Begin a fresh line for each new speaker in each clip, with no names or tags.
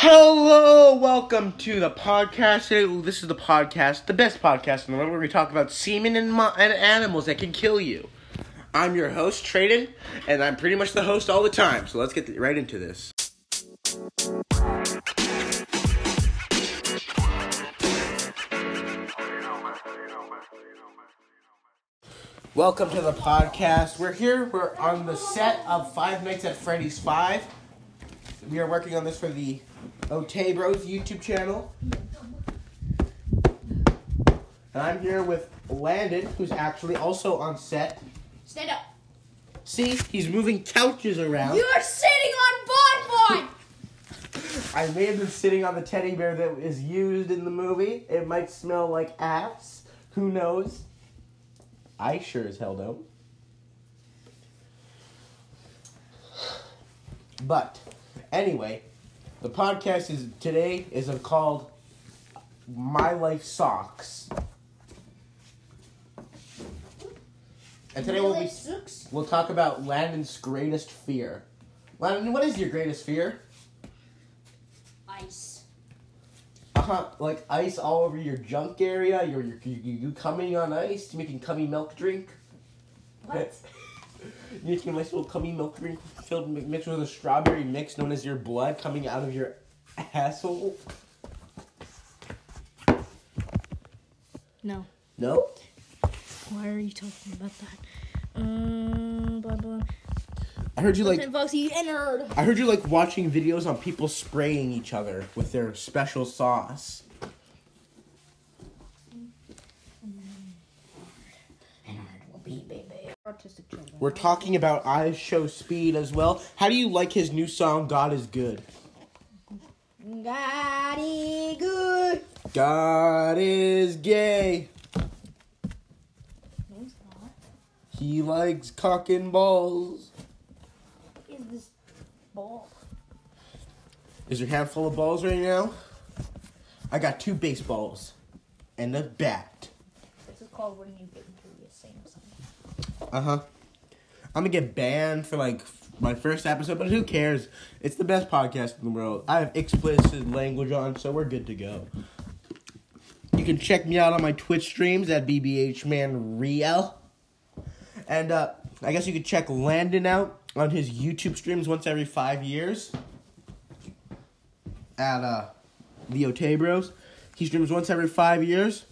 Hello, welcome to the podcast. This is the podcast, the best podcast in the world, where we talk about semen and, mo- and animals that can kill you. I'm your host, Traden, and I'm pretty much the host all the time. So let's get right into this. Welcome to the podcast. We're here. We're on the set of Five Nights at Freddy's Five. We are working on this for the Otay Bros YouTube channel. And I'm here with Landon, who's actually also on set.
Stand up.
See, he's moving couches around.
You are sitting on Bon
I may have been sitting on the teddy bear that is used in the movie. It might smell like ass. Who knows? I sure as hell don't. But anyway, the podcast is today is called My Life Socks. And today we'll be we'll talk about Landon's greatest fear. Landon, what is your greatest fear?
Ice.
Uh huh. Like ice all over your junk area. You're you you, you coming on ice. You making cummy milk drink.
What?
You making a nice little cummy milk drink filled mi- mixed with a strawberry mix known as your blood coming out of your asshole.
No.
No.
Why are you talking about that? Um, blah, blah.
I heard you like.
Listen, folks, you nerd.
I heard you like watching videos on people spraying each other with their special sauce.
Children.
We're talking about IShowSpeed as well. How do you like his new song "God Is Good"?
Got it good.
God is gay.
No, it's not.
He likes cock and balls.
Is this ball?
Is your hand full of balls right now? I got two baseballs and a bat.
This is called when you get into the same something.
Uh huh. I'm gonna get banned for like my first episode, but who cares? It's the best podcast in the world. I have explicit language on, so we're good to go. You can check me out on my Twitch streams at BBHManReal. And uh, I guess you could check Landon out on his YouTube streams once every five years. At uh, the Otay Bros. He streams once every five years.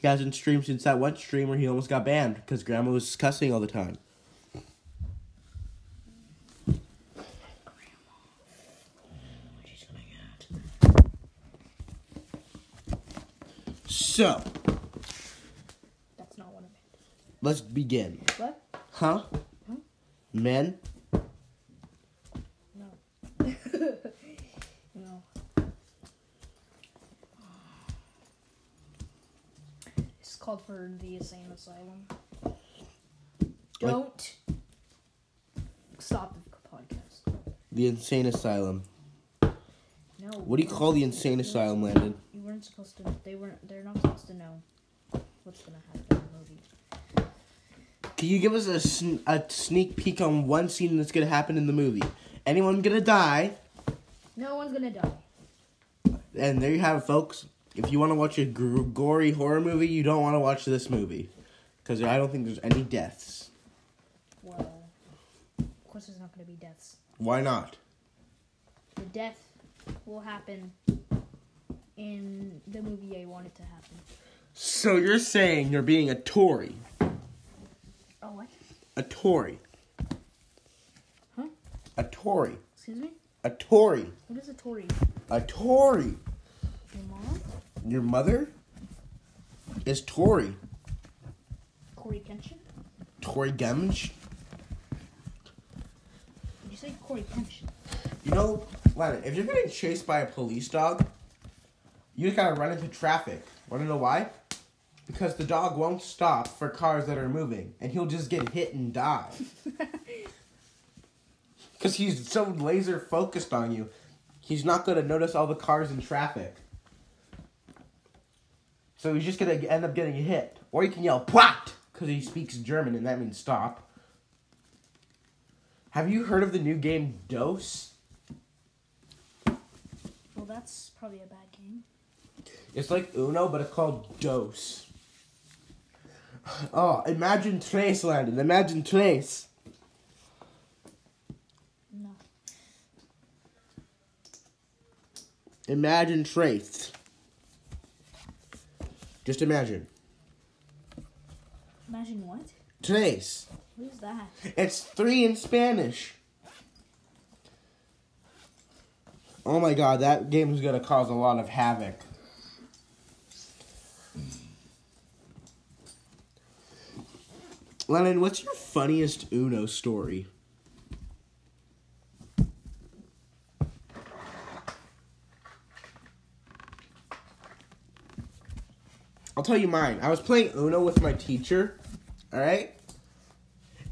He hasn't streamed since that one stream where he almost got banned because grandma was cussing all the time. So,
That's not what I meant.
let's begin.
What?
Huh? Men?
Called for the insane asylum. Don't stop the podcast.
The Insane Asylum.
No.
What do you call the Insane Asylum, Landon?
You weren't supposed to. They weren't. They're not supposed to know what's gonna happen in the movie.
Can you give us a, sn- a sneak peek on one scene that's gonna happen in the movie? Anyone gonna die?
No one's gonna die.
And there you have it, folks. If you want to watch a gr- gory horror movie, you don't want to watch this movie. Because I don't think there's any deaths.
Well, of course, there's not gonna be deaths.
Why not?
The death will happen in the movie I want it to happen.
So you're saying you're being a Tory.
Oh, what?
A Tory.
Huh?
A Tory.
Excuse me?
A Tory.
What is a Tory?
A Tory.
Your
mother is Tory.
Corey Kenshin?
Tory Gemsch.
Did you say Corey Kenshin?
You know, Lennon, if you're getting chased by a police dog, you just gotta run into traffic. Wanna know why? Because the dog won't stop for cars that are moving, and he'll just get hit and die. Because he's so laser focused on you, he's not gonna notice all the cars in traffic. So he's just gonna end up getting hit. Or you can yell, PWAT! Because he speaks German, and that means stop. Have you heard of the new game Dose?
Well, that's probably a bad game.
It's like Uno, but it's called Dose. Oh, imagine Trace, Landon. Imagine Trace.
No.
Imagine Trace. Just imagine.
Imagine what?
Trace.
What is that?
It's three in Spanish. Oh my god, that game is gonna cause a lot of havoc. Lennon, what's your funniest Uno story? Tell you mine. I was playing Uno with my teacher, alright?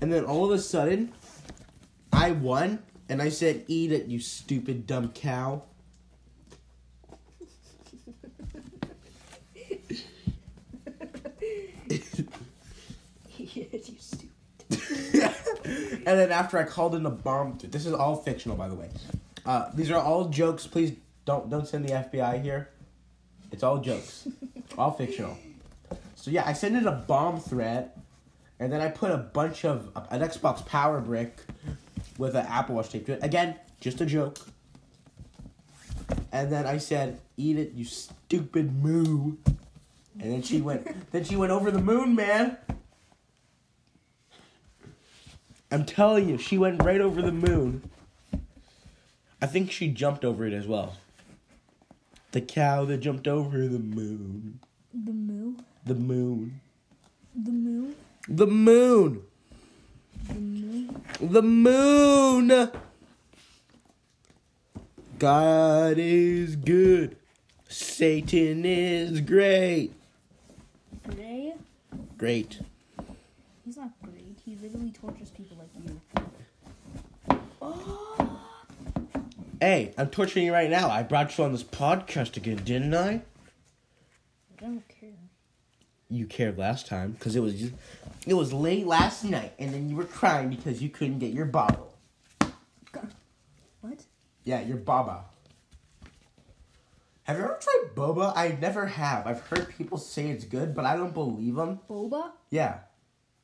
And then all of a sudden, I won, and I said, Eat it, you stupid dumb cow.
you stupid.
and then after I called in a bomb, this is all fictional, by the way. Uh, these are all jokes. Please don't don't send the FBI here. It's all jokes, all fictional. So yeah, I sent in a bomb threat, and then I put a bunch of an Xbox Power Brick with an Apple Watch tape to it. Again, just a joke. And then I said, "Eat it, you stupid moo." And then she went. then she went over the moon, man. I'm telling you, she went right over the moon. I think she jumped over it as well. The cow that jumped over the moon.
The moon.
The moon.
The moon.
The moon.
The moo.
The moon. God is good. Satan is great.
Gray.
Great.
He's not great. He literally tortures people like you. Oh.
Hey, I'm torturing you right now. I brought you on this podcast again, didn't I?
I don't care.
You cared last time because it was just, it was late last night, and then you were crying because you couldn't get your bottle.
What?
Yeah, your baba. Have you ever tried boba? I never have. I've heard people say it's good, but I don't believe them.
Boba?
Yeah,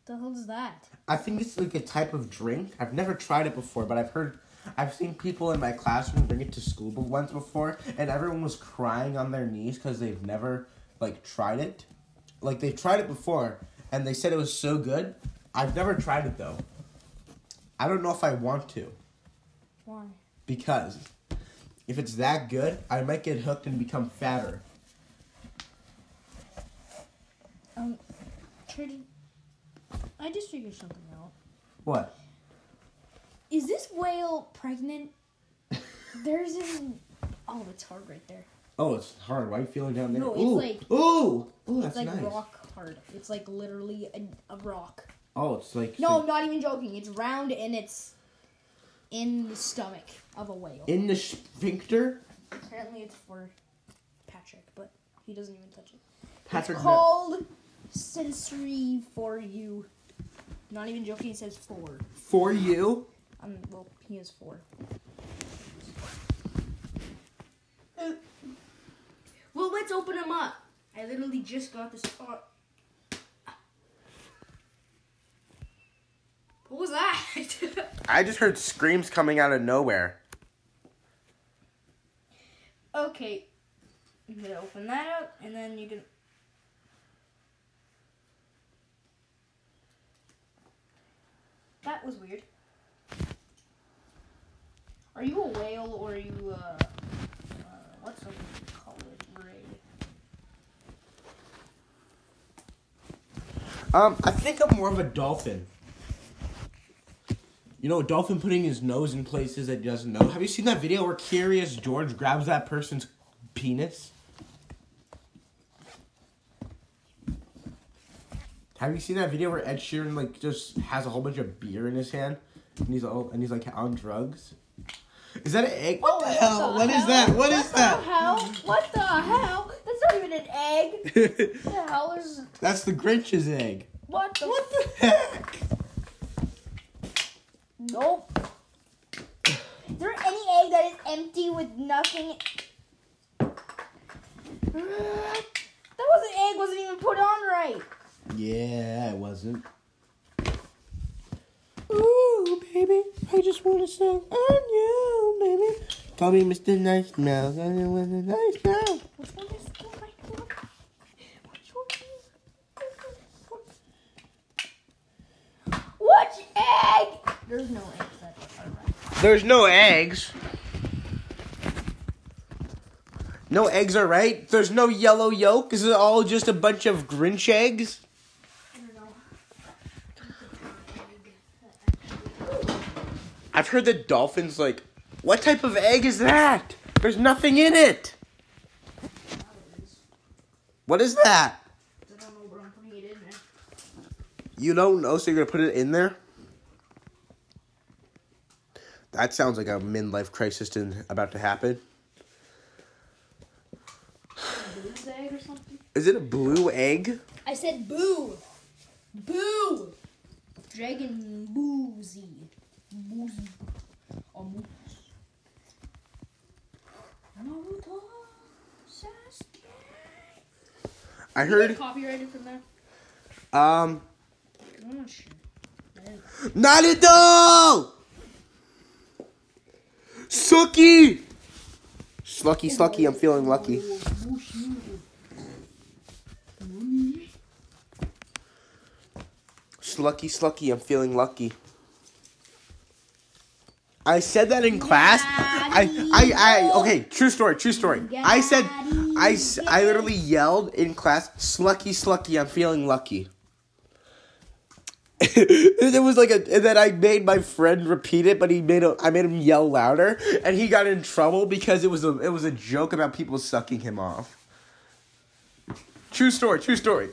The hell is that?
I think it's like a type of drink. I've never tried it before, but I've heard. I've seen people in my classroom bring it to school once before, and everyone was crying on their knees because they've never like tried it. Like they've tried it before, and they said it was so good. I've never tried it though. I don't know if I want to
Why?
because if it's that good, I might get hooked and become fatter.
Um, Trading. I just figured something out.
What?
Is this whale pregnant? There's an. Oh, it's hard right there.
Oh, it's hard. Why are you feeling down there?
No, it's
ooh,
like-
ooh, ooh, that's
It's like
nice.
rock hard. It's like literally a, a rock.
Oh, it's like
No, I'm not even joking. It's round and it's in the stomach of a whale.
in the sphincter.
Apparently, it's for Patrick, but he doesn't even touch it.
Patrick.
it's called sensory for you. Not even joking. It says four.
for you.
Um, well, he is four. Well, let's open him up. I literally just got this far. What was that?
I just heard screams coming out of nowhere.
okay, I'm gonna open that up, and then you can. That was weird. Are you a whale or are you uh, uh what's call it? Ray.
Um, I think I'm more of a dolphin. You know, a dolphin putting his nose in places that he doesn't know. Have you seen that video where Curious George grabs that person's penis? Have you seen that video where Ed Sheeran like just has a whole bunch of beer in his hand and he's all and he's like on drugs? Is that an egg? What the hell? What is that? What is
The
that?
hell? What the hell? That's an egg. What the hell is?
That's the Grinch's egg.
What the?
What the heck?
Nope. Is there any egg that is empty with nothing? That wasn't egg. Wasn't even put on right.
Yeah, it wasn't. Ooh, baby, I just want to sing on you, baby. Call me Mr. Nice Mouth. I want a nice mouth.
Which one is the right one? Which one is Which egg? There's no eggs that are right.
There's no eggs. No eggs are right. There's no yellow yolk. Is it all just a bunch of Grinch eggs?
I don't know.
I've heard that dolphins like. What type of egg is that? There's nothing in it. What is that?
I don't know, but I'm putting it in there.
You don't know, so you're gonna put it in there? That sounds like a midlife crisis about to happen.
Boo's egg or something?
Is it a blue egg?
I said boo. Boo. Dragon boozy. Boozy. Oh, moose. Naruto. Sasuke.
I heard.
copyrighted from there?
Um,
I'm not sure. I didn't-
Naruto. Suki. Slucky, slucky. I'm feeling lucky. Slucky, slucky. I'm feeling lucky. I said that in class. I, I, I, okay, true story, true story. I said, I, I literally yelled in class, slucky, slucky, I'm feeling lucky. it was like a, and then I made my friend repeat it, but he made a, I made him yell louder, and he got in trouble because it was a, it was a joke about people sucking him off. True story, true story.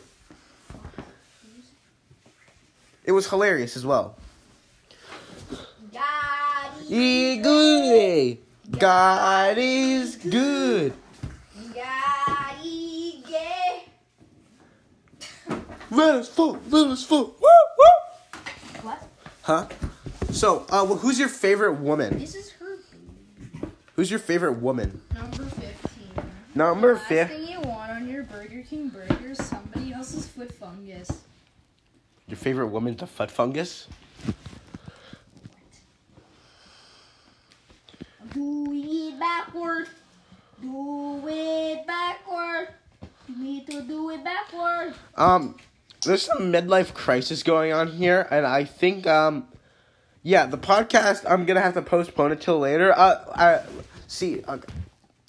It was hilarious as well.
God,
Ye good. God is good. Let us vote. Let us vote. Woo, woo. Huh? So, uh, well, who's your favorite woman?
This is her.
Who's your favorite woman?
Number 15.
Number
Last
fifth.
thing you want on your Burger King burger is somebody else's foot fungus.
Your favorite woman's the foot fungus.
Do it backward. Do it backward. You need to do it backward.
Um, there's some midlife crisis going on here, and I think um, yeah, the podcast I'm gonna have to postpone it till later. Uh, I see. Uh,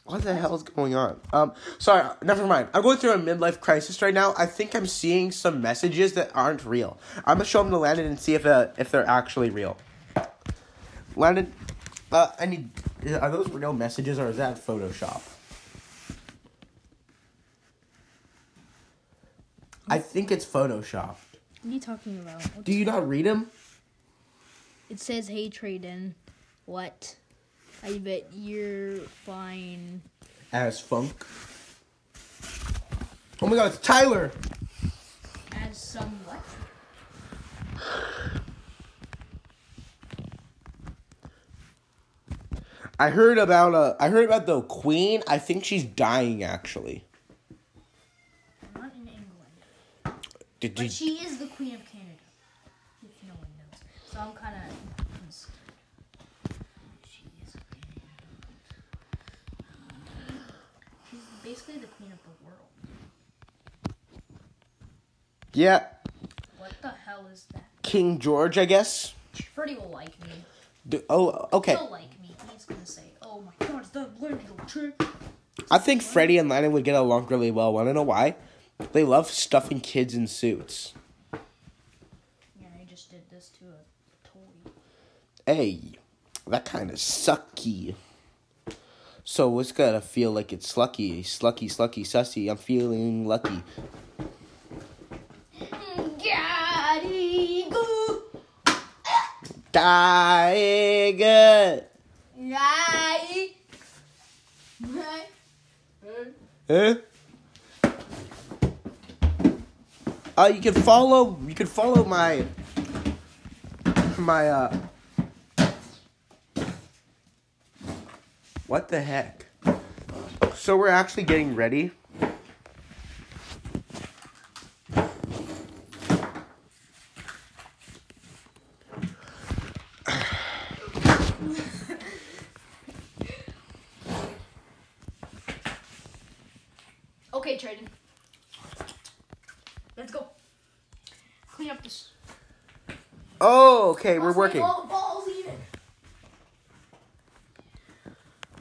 what the hell is going on? Um, sorry, never mind. I'm going through a midlife crisis right now. I think I'm seeing some messages that aren't real. I'm gonna show them to Landon and see if uh, if they're actually real. Landon, uh, I need. Are those real messages or is that Photoshop? I think it's photoshopped.
What are you talking about?
Do you not read them?
It says, hey, Trayden. What? I bet you're fine.
As funk. Oh my god, it's Tyler!
As somewhat.
I heard about uh I heard about the queen. I think she's dying actually.
I'm not in England.
Did
But
you
she is the Queen of Canada. If no one knows. So I'm kind of. She is. She's basically the Queen of the world.
Yeah,
What the hell is that?
King George, I guess.
Freddy will like me.
Do, oh, okay.
He'll like me. He's gonna say, "Oh my God, is that little trick?"
I think Freddy and Lennon would get along really well. I Wanna know why? They love stuffing kids in suits.
Yeah, I just did this to a toy.
Hey, that kind of sucky. So it's gotta feel like it's slucky, slucky, slucky, sussy. I'm feeling lucky. Tiger.
Daddy.
Huh? Uh, you can follow. You can follow my. My uh. What the heck? So we're actually getting ready
Okay, Traden. Let's go. Clean up this.
Oh, okay, we're working.
All the balls even.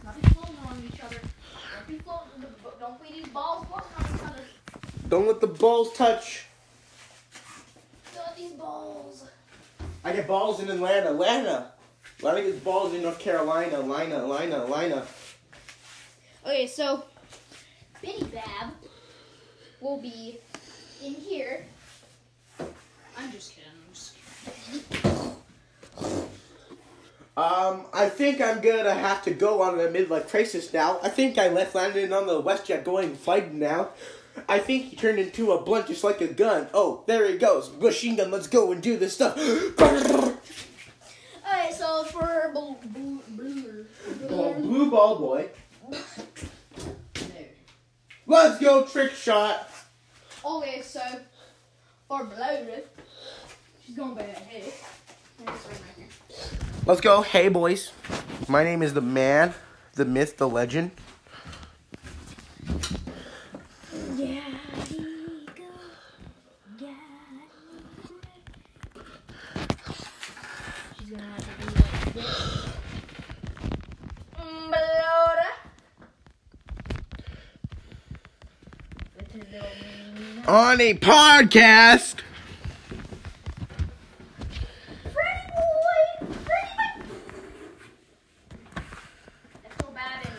Not be floating on each other. Don't be floating. Don't be these balls floating on each other.
Don't let the balls touch.
Don't these balls.
I get balls in Atlanta. Atlanta. Atlanta gets balls in North Carolina. Lina, Lina, Lina.
Okay, so Benny Bab will be in here. I'm just kidding. I'm just kidding.
Um, I think I'm gonna have to go on a midlife crisis now. I think I left Landon on the WestJet going fighting now. I think he turned into a blunt just like a gun. Oh, there he goes. Machine gun, let's go and do this stuff.
Alright, so for blue, blue, blue,
blue ball boy.
There.
Let's go trick shot.
Okay, so for blue, she's gonna be ahead. And here.
Let's go. Hey, boys. My name is the man, the myth, the legend.
Yeah, She's gonna have to do like this. Bloda. With his little mini-
On a podcast.
Freddy boy! Freddy boy! That's so bad. And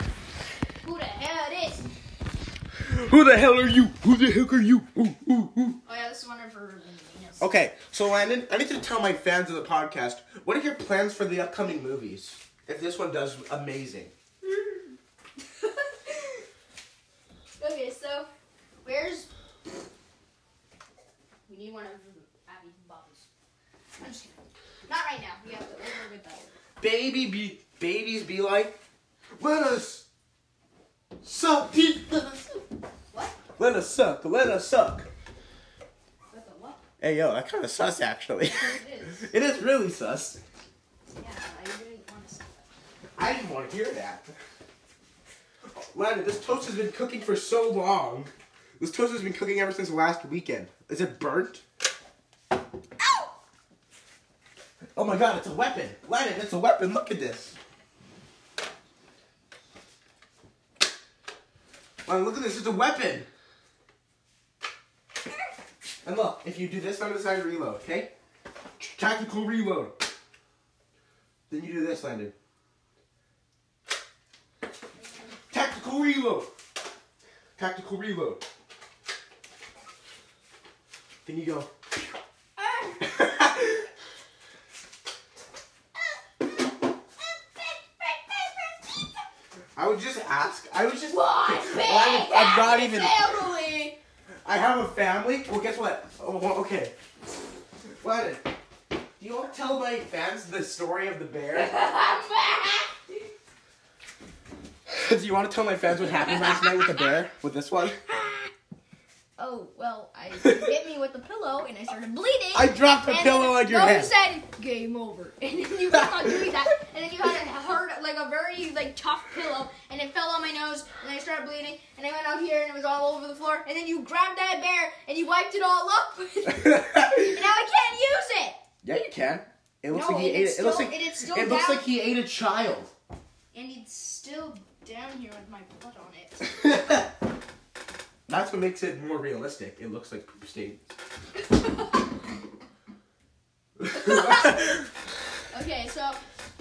who the hell it is?
Who the hell are you? Who the heck are you? Ooh, ooh, ooh.
Oh yeah, this is one of her Venus.
Okay, so Landon, I need to tell my fans of the podcast what are your plans for the upcoming movies? If this one does amazing.
okay, so where's we need one of Abby's bubbles. I'm just kidding. Not right now. We have to get that.
Baby be babies be like, let us suck teeth.
What?
Let us suck. Let us suck.
What the what?
Hey yo, that kind of sus actually.
It is.
it is really sus.
Yeah, I didn't want to say
I didn't want to hear that. Landon, this toast has been cooking for so long. This toast has been cooking ever since last weekend. Is it burnt?
that. Ow!
Oh my god, it's a weapon. Landon, it's a weapon. Look at this. Landon, look at this. It's a weapon. And look, if you do this I'm on the side, reload, okay? Tactical reload. Then you do this, Landon. Tactical reload. Tactical reload. Then you go. I would just ask. I was just. Well, I'm, I'm not even.
Family.
I have a family. Well, guess what? Oh, well, okay. What? Do you want to tell my fans the story of the bear? Do you want to tell my fans what happened last night with the bear? With this one?
Oh well, I hit me with the pillow and I started bleeding.
I dropped
And
pillow on your head.
you said game over, and then you kept on doing that, and then you had a hard, like a very like tough pillow, and it fell on my nose, and I started bleeding, and I went out here, and it was all over the floor, and then you grabbed that bear, and you wiped it all up, and now I can't use it,
yeah, you can. It looks
No,
like he ate
is
it. It looks like
it still
it looks like he ate a child.
and it's still down here with my blood on it.
That's what makes it more realistic. It looks like poop stain.
Okay, so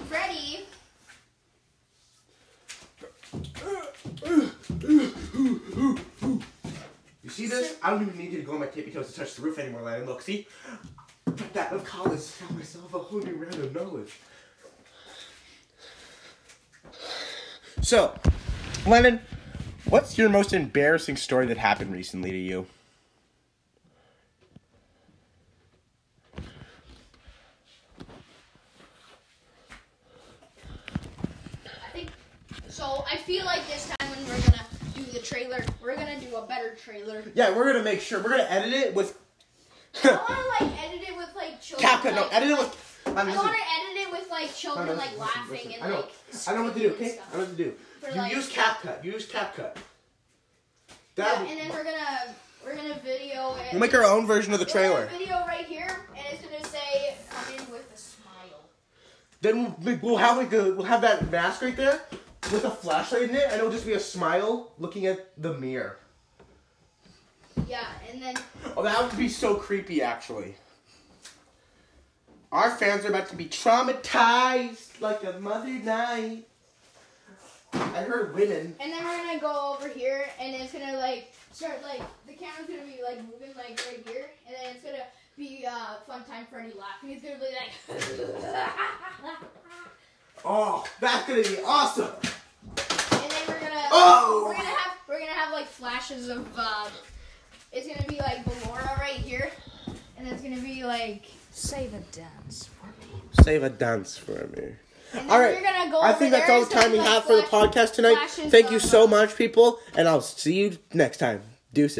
Freddy,
You see this? I don't even need you to go on my tippy toes to touch the roof anymore, Landon. Look, see? Got that of college. Found myself a whole new round of knowledge. So, Lennon, what's your most embarrassing story that happened recently to you?
I think. So I feel like this time when we're gonna do the trailer, we're gonna do a better trailer.
Yeah, we're gonna make sure we're gonna edit it with.
I wanna like edit it with like children.
Capcut, no,
like,
edit it with.
I
Landon, listen.
wanna edit it with like children
No, no,
like
listen,
laughing
listen.
and
I know.
like.
I don't know what to do,
screaming
okay?
and
I know what to do.
For,
you
like-
use CapCut. You Use CapCut.
Yeah, and then we're gonna we're gonna video it.
we'll make our own version of the
We'll
trailer.
video right here, and it's gonna say "Come in with a smile."
Then we'll, we'll have like a, we'll have that mask right there with a flashlight in it, and it'll just be a smile looking at the mirror.
Yeah, and then
Oh, that would be so creepy, actually. Our fans are about to be traumatized like a mother night. I heard women.
and then we're gonna go over here, and it's gonna like start like the camera's gonna be like moving like right here, and then it's gonna be uh, fun time for any laughing. It's gonna be like.
Oh, that's gonna be awesome.
And then we're gonna
Oh!
we're gonna have we're gonna have like flashes of uh, it's gonna be like Ballora right here, and it's gonna be like
Save a dance for me.
Save a dance for me. All right.
go.
I think that's all the time we have for the podcast tonight. Thank you so much, people, and I'll see you next time. Deuces.